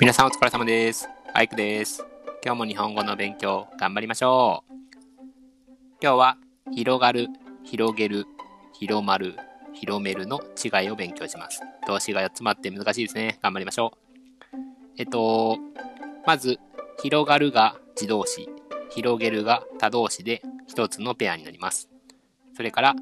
皆さんお疲れ様です。アイクです。今日も日本語の勉強頑張りましょう。今日は広がる、広げる、広まる、広めるの違いを勉強します。動詞が4つもあって難しいですね。頑張りましょう。えっと、まず、広がるが自動詞、広げるが他動詞で1つのペアになります。それから、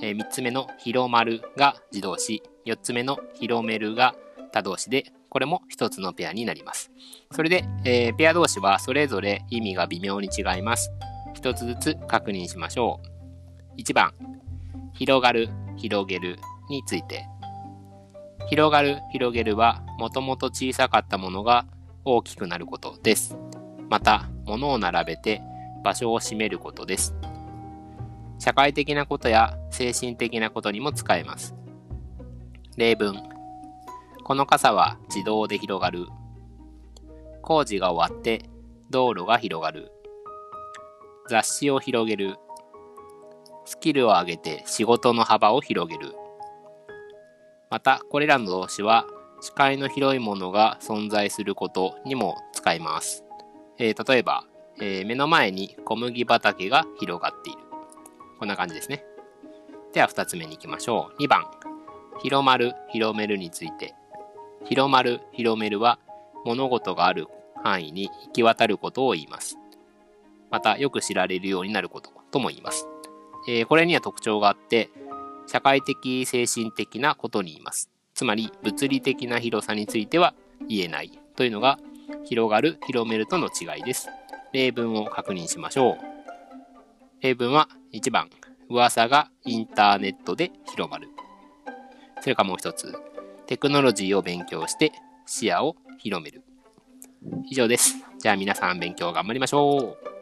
え3つ目の広まるが自動詞、4つ目の広めるが他動詞で、これも1つのペアになります。それで、えーペア同士はそれぞれ意味が微妙に違います。1つずつ確認しましょう。1番、広がる、広げるについて。広がる、広げるは、もともと小さかったものが大きくなることです。また、物を並べて場所を占めることです。社会的なことや精神的なことにも使えます。例文。この傘は自動で広がる。工事が終わって道路が広がる。雑誌を広げる。スキルを上げて仕事の幅を広げる。また、これらの動詞は視界の広いものが存在することにも使います。えー例えば、えー目の前に小麦畑が広がっている。こんな感じですね。では、二つ目に行きましょう。2番。広まる、広めるについて。広まる、広めるは物事がある範囲に行き渡ることを言います。また、よく知られるようになることとも言います。えーこれには特徴があって、社会的、精神的なことに言います。つまり、物理的な広さについては言えないというのが、広がる、広めるとの違いです。例文を確認しましょう。例文は1番、噂がインターネットで広まる。それからもう一つ、テクノロジーを勉強して視野を広める。以上です。じゃあ皆さん勉強頑張りましょう。